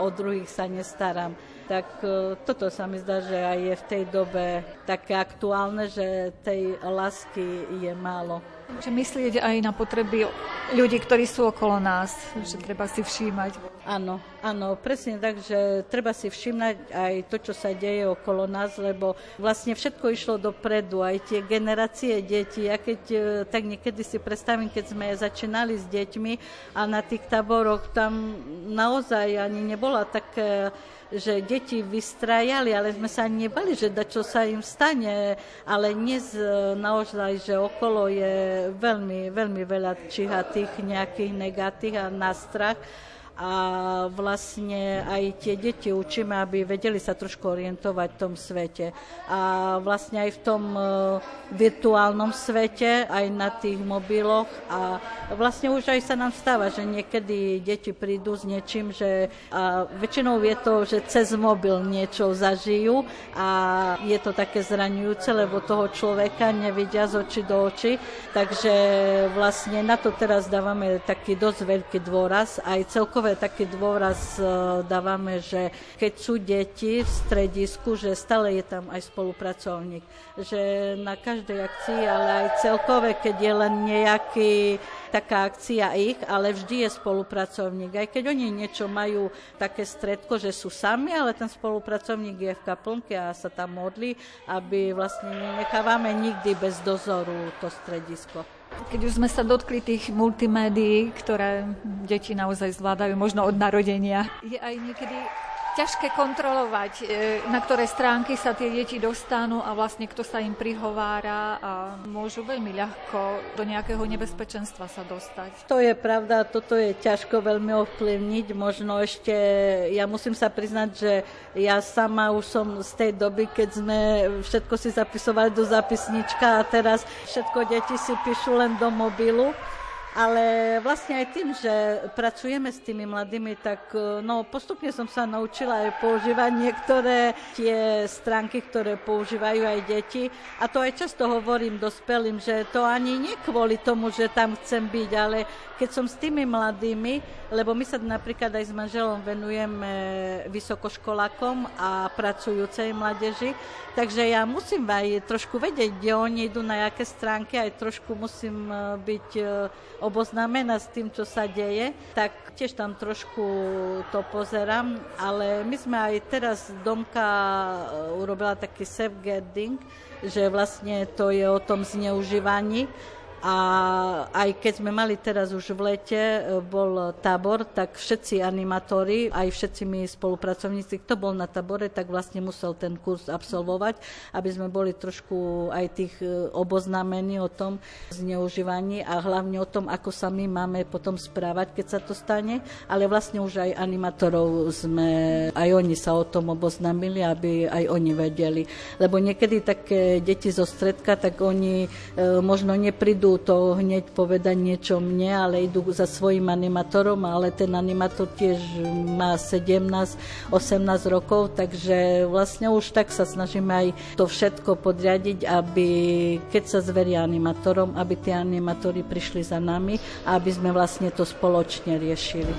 o druhých sa nestaram tak e, toto sa mi zdá, že aj je v tej dobe také aktuálne, že tej lásky je málo. Že myslieť aj na potreby ľudí, ktorí sú okolo nás, že treba si všímať. Áno, áno, presne tak, že treba si všimnať aj to, čo sa deje okolo nás, lebo vlastne všetko išlo dopredu, aj tie generácie detí. Ja keď e, tak niekedy si predstavím, keď sme začínali s deťmi a na tých táboroch tam naozaj ani nebola také že deti vystrajali, ale sme sa ani nebali, že čo sa im stane, ale dnes e, naozaj, že okolo je veľmi, veľmi veľa čihatých nejakých negatív a nástrach a vlastne aj tie deti učíme, aby vedeli sa trošku orientovať v tom svete. A vlastne aj v tom e, virtuálnom svete, aj na tých mobiloch a vlastne už aj sa nám stáva, že niekedy deti prídu s niečím, že a väčšinou je to, že cez mobil niečo zažijú a je to také zraňujúce, lebo toho človeka nevidia z očí do očí. Takže vlastne na to teraz dávame taký dosť veľký dôraz. Aj celkovo celkové taký dôraz e, dávame, že keď sú deti v stredisku, že stále je tam aj spolupracovník. Že na každej akcii, ale aj celkové, keď je len nejaký taká akcia ich, ale vždy je spolupracovník. Aj keď oni niečo majú také stredko, že sú sami, ale ten spolupracovník je v kaplnke a sa tam modlí, aby vlastne nenechávame nikdy bez dozoru to stredisko. Keď už sme sa dotkli tých multimédií, ktoré deti naozaj zvládajú možno od narodenia, je aj niekedy ťažké kontrolovať, e, na ktoré stránky sa tie deti dostanú a vlastne kto sa im prihovára a môžu veľmi ľahko do nejakého nebezpečenstva sa dostať. To je pravda, toto je ťažko veľmi ovplyvniť. Možno ešte, ja musím sa priznať, že ja sama už som z tej doby, keď sme všetko si zapisovali do zapisnička a teraz všetko deti si píšu len do mobilu ale vlastne aj tým, že pracujeme s tými mladými, tak e, no, postupne som sa naučila aj používať niektoré tie stránky, ktoré používajú aj deti. A to aj často hovorím dospelým, že to ani nie kvôli tomu, že tam chcem byť, ale keď som s tými mladými, lebo my sa napríklad aj s manželom venujeme vysokoškolákom a pracujúcej mládeži, takže ja musím aj trošku vedieť, kde oni idú na aké stránky, aj trošku musím e, byť e, oboznámená s tým, čo sa deje, tak tiež tam trošku to pozerám, ale my sme aj teraz Domka e, urobila taký safeguarding, že vlastne to je o tom zneužívaní a aj keď sme mali teraz už v lete, e, bol tábor, tak všetci animatóri, aj všetci my spolupracovníci, kto bol na tábore, tak vlastne musel ten kurz absolvovať, aby sme boli trošku aj tých e, oboznámení o tom zneužívaní a hlavne o tom, ako sa my máme potom správať, keď sa to stane, ale vlastne už aj animatorov sme, aj oni sa o tom oboznámili, aby aj oni vedeli. Lebo niekedy také deti zo stredka, tak oni e, možno neprídu to hneď povedať niečo mne, ale idú za svojim animátorom, ale ten animátor tiež má 17-18 rokov, takže vlastne už tak sa snažíme aj to všetko podriadiť, aby keď sa zveria animátorom, aby tie animátori prišli za nami a aby sme vlastne to spoločne riešili.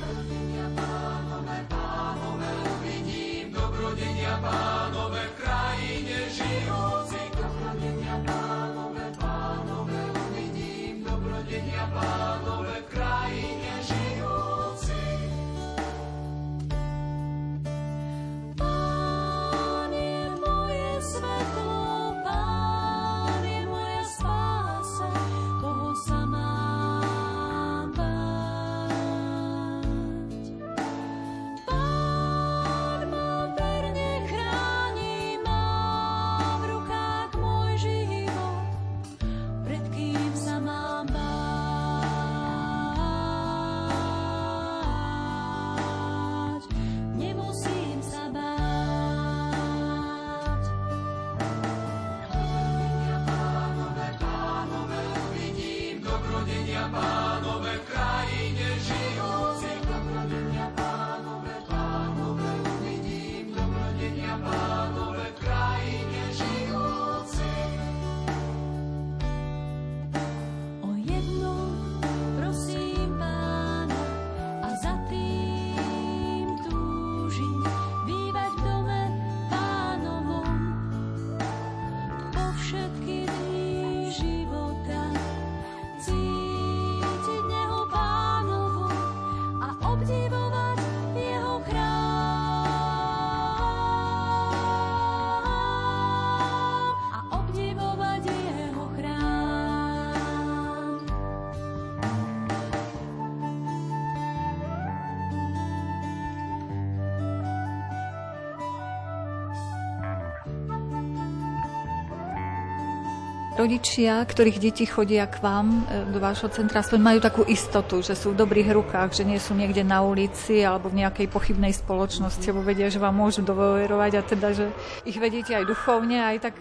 Rodičia, ktorých deti chodia k vám e, do vášho centra, aspoň majú takú istotu, že sú v dobrých rukách, že nie sú niekde na ulici alebo v nejakej pochybnej spoločnosti, lebo vedia, že vám môžu doverovať a teda, že ich vedíte aj duchovne, aj tak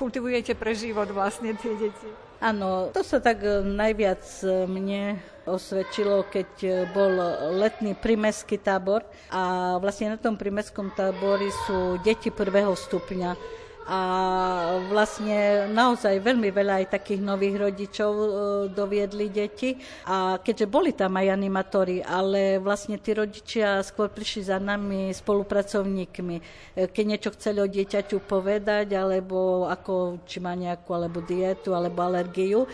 kultivujete pre život vlastne tie deti. Áno, to sa tak e, najviac e, mne osvedčilo, keď bol letný primeský tábor a vlastne na tom primeskom tábori sú deti prvého stupňa a vlastne naozaj veľmi veľa aj takých nových rodičov e, doviedli deti. A keďže boli tam aj animatóri, ale vlastne tí rodičia skôr prišli za nami spolupracovníkmi, e, keď niečo chceli o dieťaťu povedať, alebo ako, či má nejakú alebo dietu, alebo alergiu,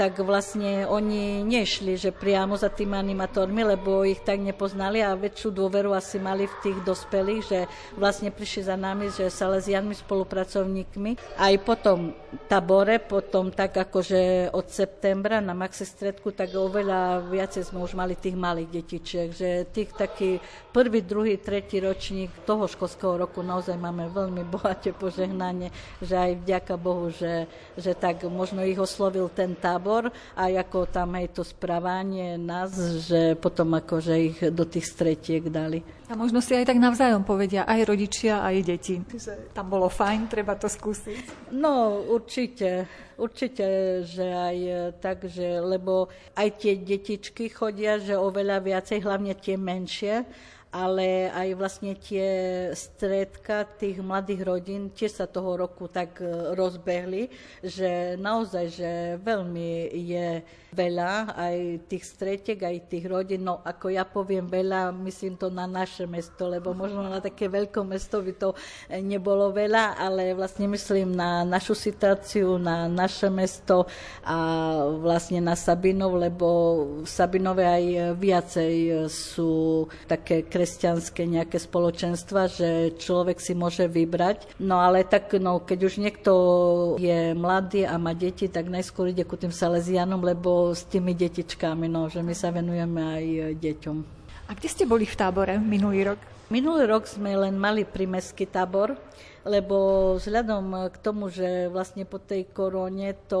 tak vlastne oni nešli, že priamo za tými animatormi, lebo ich tak nepoznali a väčšiu dôveru asi mali v tých dospelých, že vlastne prišli za nami, že Salesianmi spolupracovali pracovníkmi. Aj potom tabore, potom tak akože od septembra na maxi stredku, tak oveľa viacej sme už mali tých malých detičiek, že tých taký prvý, druhý, tretí ročník toho školského roku naozaj máme veľmi bohaté požehnanie, že aj vďaka Bohu, že, že tak možno ich oslovil ten tábor a ako tam aj to správanie nás, že potom akože ich do tých stretiek dali. A možno si aj tak navzájom povedia aj rodičia, aj deti, že tam bolo fajn, treba to skúsiť. No určite, určite, že aj tak, že, lebo aj tie detičky chodia, že oveľa viacej, hlavne tie menšie, ale aj vlastne tie stredka tých mladých rodín tiež sa toho roku tak e, rozbehli, že naozaj, že veľmi je veľa aj tých stretiek, aj tých rodín. No ako ja poviem veľa, myslím to na naše mesto, lebo možno na také veľké mesto by to nebolo veľa, ale vlastne myslím na našu situáciu, na naše mesto a vlastne na Sabinov, lebo v Sabinove aj viacej sú také kresťanské nejaké spoločenstva, že človek si môže vybrať. No ale tak, no, keď už niekto je mladý a má deti, tak najskôr ide ku tým Salesianom, lebo s tými detičkami, no, že my sa venujeme aj deťom. A kde ste boli v tábore minulý rok? Minulý rok sme len mali primeský tábor, lebo vzhľadom k tomu, že vlastne po tej korone to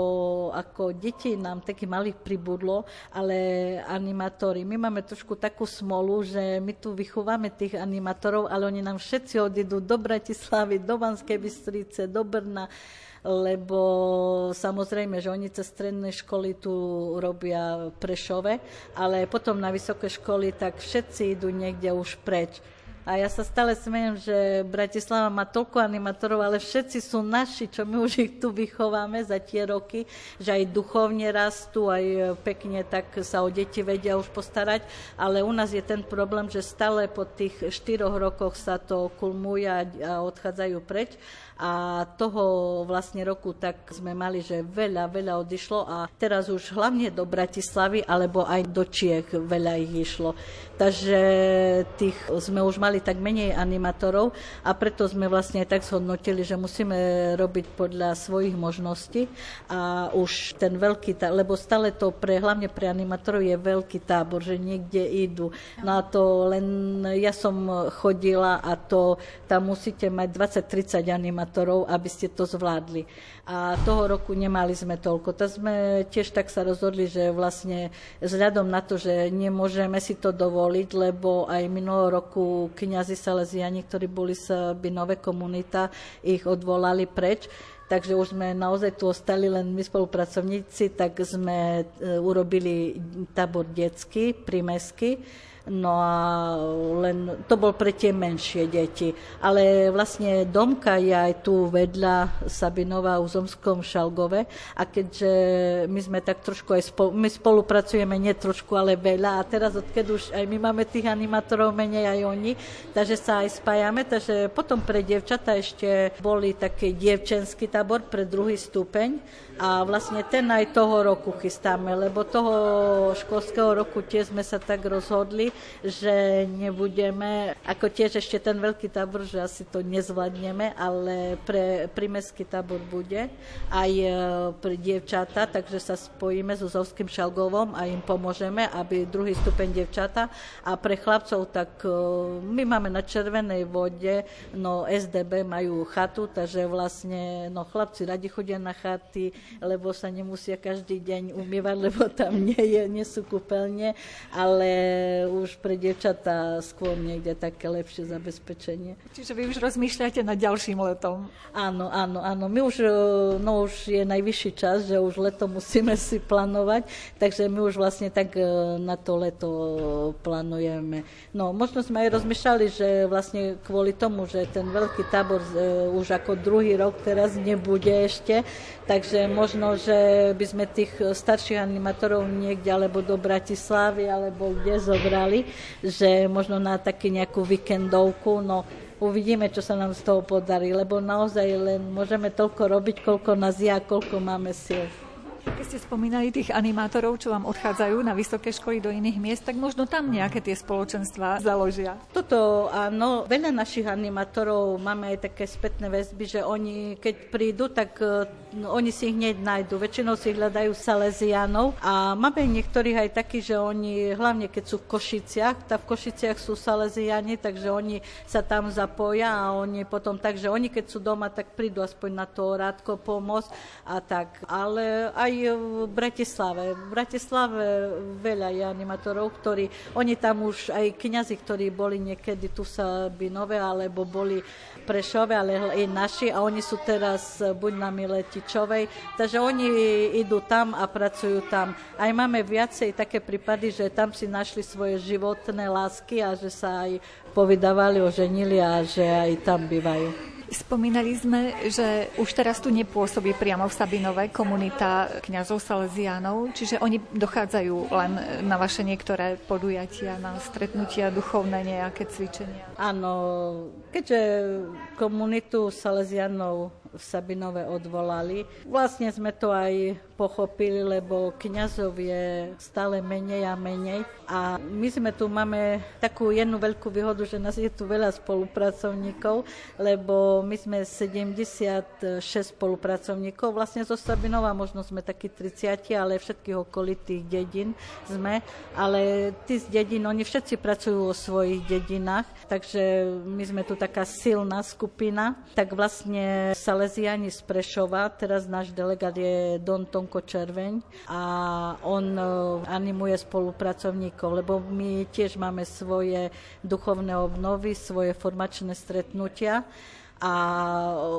ako deti nám taký malých pribudlo, ale animátori, my máme trošku takú smolu, že my tu vychováme tých animátorov, ale oni nám všetci odídu do Bratislavy, do Banskej Bystrice, do Brna, lebo samozrejme, že oni cez stredné školy tu robia Prešove, ale potom na vysoké školy tak všetci idú niekde už preč. A ja sa stále smejem, že Bratislava má toľko animatorov, ale všetci sú naši, čo my už ich tu vychováme za tie roky, že aj duchovne rastú, aj pekne tak sa o deti vedia už postarať, ale u nás je ten problém, že stále po tých štyroch rokoch sa to kulmuje a odchádzajú preč a toho vlastne roku tak sme mali, že veľa, veľa odišlo a teraz už hlavne do Bratislavy alebo aj do Čiech veľa ich išlo. Takže tých sme už mali tak menej animatorov a preto sme vlastne tak zhodnotili, že musíme robiť podľa svojich možností a už ten veľký, lebo stále to pre, hlavne pre animatorov je veľký tábor, že niekde idú. No a to len ja som chodila a to tam musíte mať 20-30 animatorov, aby ste to zvládli. A toho roku nemali sme toľko. Tak sme tiež tak sa rozhodli, že vlastne vzhľadom na to, že nemôžeme si to dovoliť, lebo aj minulého roku kniazy Salesiani, ktorí boli z Binové komunita, ich odvolali preč, takže už sme naozaj tu ostali len my spolupracovníci, tak sme e, urobili tábor detský, primesky, No a len to bol pre tie menšie deti. Ale vlastne domka je aj tu vedľa Sabinova v Uzomskom Šalgove. A keďže my sme tak trošku aj spolu, my spolupracujeme nie trošku, ale veľa. A teraz odkedy už aj my máme tých animátorov menej aj oni, takže sa aj spájame, takže potom pre dievčata ešte boli taký dievčenský tábor pre druhý stupeň. A vlastne ten aj toho roku chystáme, lebo toho školského roku tiež sme sa tak rozhodli, že nebudeme, ako tiež ešte ten veľký tábor, že asi to nezvládneme, ale pre primeský tábor bude. Aj e, pre dievčata, takže sa spojíme so Zovským Šalgovom a im pomôžeme, aby druhý stupeň dievčata a pre chlapcov, tak e, my máme na Červenej vode, no SDB majú chatu, takže vlastne no chlapci radi chodia na chaty, lebo sa nemusia každý deň umývať, lebo tam nie, je, nie sú kúpeľne, ale už pre dievčatá skôr niekde také lepšie zabezpečenie. Čiže vy už rozmýšľate nad ďalším letom? Áno, áno, áno. My už, e, no už je najvyšší čas, že už leto musíme si plánovať, takže my už vlastne tak e, na to leto plánujeme. No, možno sme aj rozmýšľali, že vlastne kvôli tomu, že ten veľký tábor e, už ako druhý rok teraz nebude ešte, takže možno, že by sme tých starších animátorov niekde alebo do Bratislavy alebo kde zobrali, že možno na taký nejakú víkendovku, no uvidíme, čo sa nám z toho podarí, lebo naozaj len môžeme toľko robiť, koľko nás je a koľko máme síl. Keď ste spomínali tých animátorov, čo vám odchádzajú na vysoké školy do iných miest, tak možno tam nejaké tie spoločenstva založia. Toto áno, veľa našich animátorov máme aj také spätné väzby, že oni keď prídu, tak no, oni si ich hneď nájdu. Väčšinou si hľadajú Salesianov a máme niektorých aj takí, že oni, hlavne keď sú v Košiciach, tak v Košiciach sú Salesiani, takže oni sa tam zapoja a oni potom, takže oni keď sú doma, tak prídu aspoň na to rádko pomôcť a tak. Ale aj v Bratislave. V Bratislave veľa je animatorov, ktorí, oni tam už aj kňazi, ktorí boli niekedy tu sa Binove, alebo boli Prešove, ale aj naši a oni sú teraz buď na Miletičovej, takže oni idú tam a pracujú tam. Aj máme viacej také prípady, že tam si našli svoje životné lásky a že sa aj povydávali, oženili a že aj tam bývajú. Spomínali sme, že už teraz tu nepôsobí priamo v Sabinove komunita kňazov Salesiánov, čiže oni dochádzajú len na vaše niektoré podujatia, na stretnutia duchovné nejaké cvičenia. Áno, keďže komunitu Salesiánov v Sabinove odvolali. Vlastne sme to aj pochopili, lebo kňazov je stále menej a menej. A my sme tu máme takú jednu veľkú výhodu, že nás je tu veľa spolupracovníkov, lebo my sme 76 spolupracovníkov vlastne zo Sabinova, možno sme takí 30, ale všetkých okolitých dedín sme. Ale tí z dedín, oni všetci pracujú vo svojich dedinách, takže my sme tu taká silná skupina. Tak vlastne sa Salesiani z Prešova, teraz náš delegát je Don Tonko Červeň a on e, animuje spolupracovníkov, lebo my tiež máme svoje duchovné obnovy, svoje formačné stretnutia a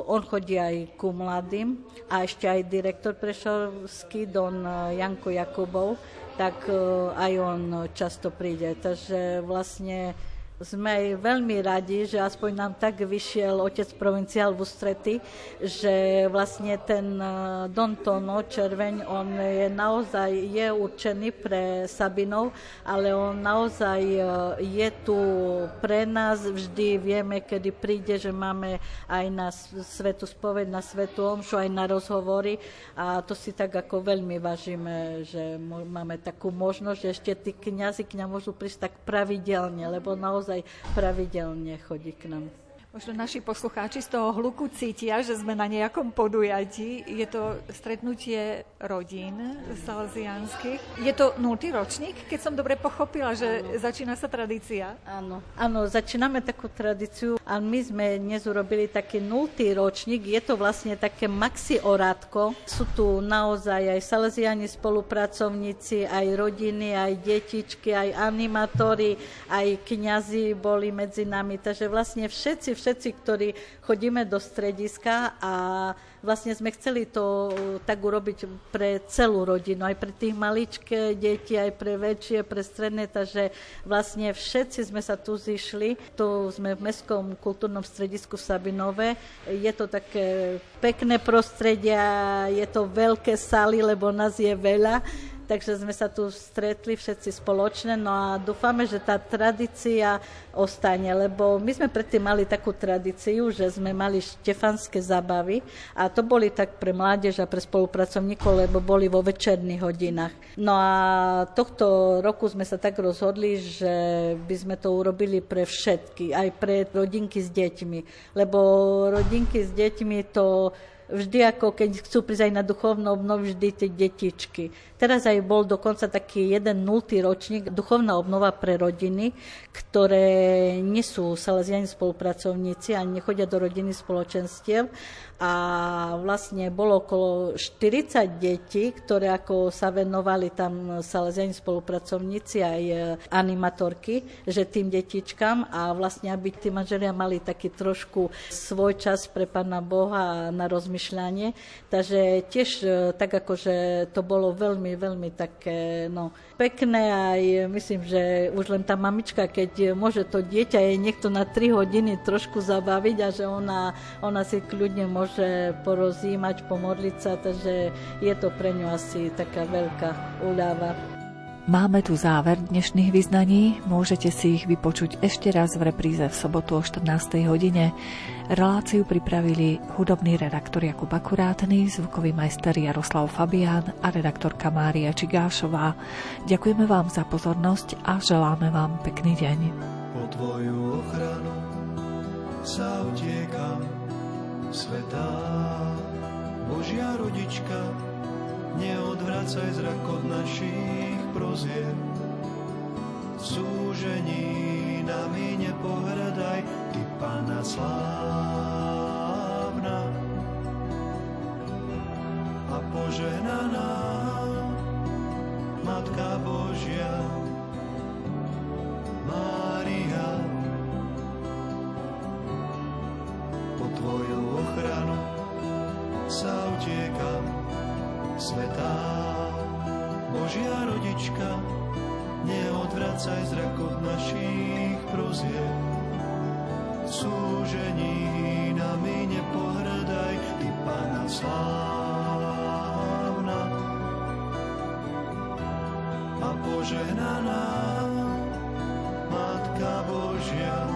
on chodí aj ku mladým a ešte aj direktor Prešovský, Don Janko Jakubov, tak e, aj on často príde. Takže vlastne sme veľmi radi, že aspoň nám tak vyšiel otec provinciál v ústrety, že vlastne ten e, Don Tono Červeň, on je naozaj je určený pre Sabinov, ale on naozaj e, je tu pre nás, vždy vieme, kedy príde, že máme aj na svetu spoveď, na svetu omšu, aj na rozhovory. A to si tak ako veľmi vážime, že máme takú možnosť, že ešte tí kniazy k nám môžu prísť tak pravidelne, lebo naozaj naozaj pravidelne chodí k nám. Možno naši poslucháči z toho hluku cítia, že sme na nejakom podujatí. Je to stretnutie rodín salesianských. Je to nultý ročník, keď som dobre pochopila, že ano. začína sa tradícia? Áno. Áno, začíname takú tradíciu a my sme dnes urobili taký nultý ročník. Je to vlastne také maxi orátko. Sú tu naozaj aj salesiani spolupracovníci, aj rodiny, aj detičky, aj animátori, aj kňazi boli medzi nami. Takže vlastne všetci, všetci, ktorí chodíme do strediska a vlastne sme chceli to tak urobiť pre celú rodinu, aj pre tých maličké deti, aj pre väčšie, pre stredné, takže vlastne všetci sme sa tu zišli. Tu sme v Mestskom kultúrnom stredisku Sabinové. Je to také pekné prostredie, je to veľké sály, lebo nás je veľa takže sme sa tu stretli všetci spoločne, no a dúfame, že tá tradícia ostane, lebo my sme predtým mali takú tradíciu, že sme mali štefanské zábavy a to boli tak pre mládež a pre spolupracovníkov, lebo boli vo večerných hodinách. No a tohto roku sme sa tak rozhodli, že by sme to urobili pre všetky, aj pre rodinky s deťmi, lebo rodinky s deťmi to vždy ako keď chcú prísť aj na duchovnú obnovu, vždy tie detičky. Teraz aj bol dokonca taký jeden nultý ročník, duchovná obnova pre rodiny, ktoré nie sú salaziani spolupracovníci a nechodia do rodiny spoločenstiev a vlastne bolo okolo 40 detí, ktoré ako sa venovali tam salaziani spolupracovníci aj e, animatorky, že tým detičkám a vlastne aby tí manželia mali taký trošku svoj čas pre Pána Boha na rozmýšľanie. Takže tiež e, tak ako, že to bolo veľmi, veľmi také, no, pekné aj myslím, že už len tá mamička, keď môže to dieťa je niekto na 3 hodiny trošku zabaviť a že ona, ona si kľudne môže môže porozímať, pomodliť sa, takže je to pre ňu asi taká veľká úľava. Máme tu záver dnešných vyznaní, môžete si ich vypočuť ešte raz v repríze v sobotu o 14. hodine. Reláciu pripravili hudobný redaktor Jakub Akurátny, zvukový majster Jaroslav Fabián a redaktorka Mária Čigášová. Ďakujeme vám za pozornosť a želáme vám pekný deň. Po tvoju ochranu sa utiekam svetá. Božia rodička, neodvracaj zrak od našich prozieb. V súžení nami nepohradaj, Ty Pana slávna a požehnaná Matka Božia, Mária, po Tvoju ochranu sa utiekam, svetá Božia rodička, neodvracaj zrak od našich prozieb. Súžení nami nepohrdaj, Ty Pana slávna a požehnaná Matka Božia,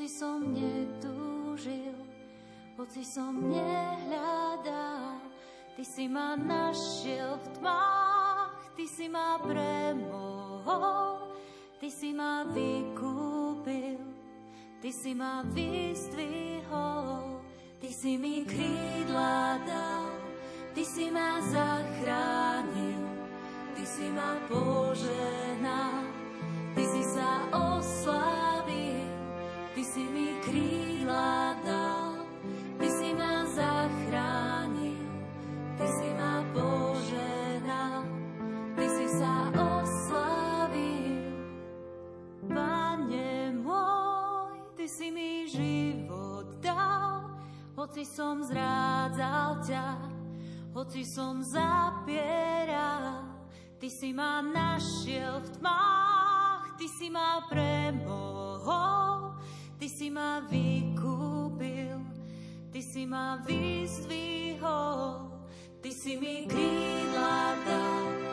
hoci som netúžil, hoci som nehľadal, Ty si ma našiel v tmách, Ty si ma premohol, Ty si ma vykúpil, Ty si ma vyzdvihol, Ty si mi krídla dal, Ty si ma zachránil, Ty si ma poženal, Sa oslávil, Ty si mi krídla dal, Ty si ma zachránil, Ty si ma poženal, Ty si sa oslavil. Pane môj, Ty si mi život dal, hoci som zrádzal ťa, hoci som zapieral, Ty si ma našiel v tmách, si ma premohol, Ty si ma vykúpil, Ty si ma vyzdvihol, Ty si mi krídla dal,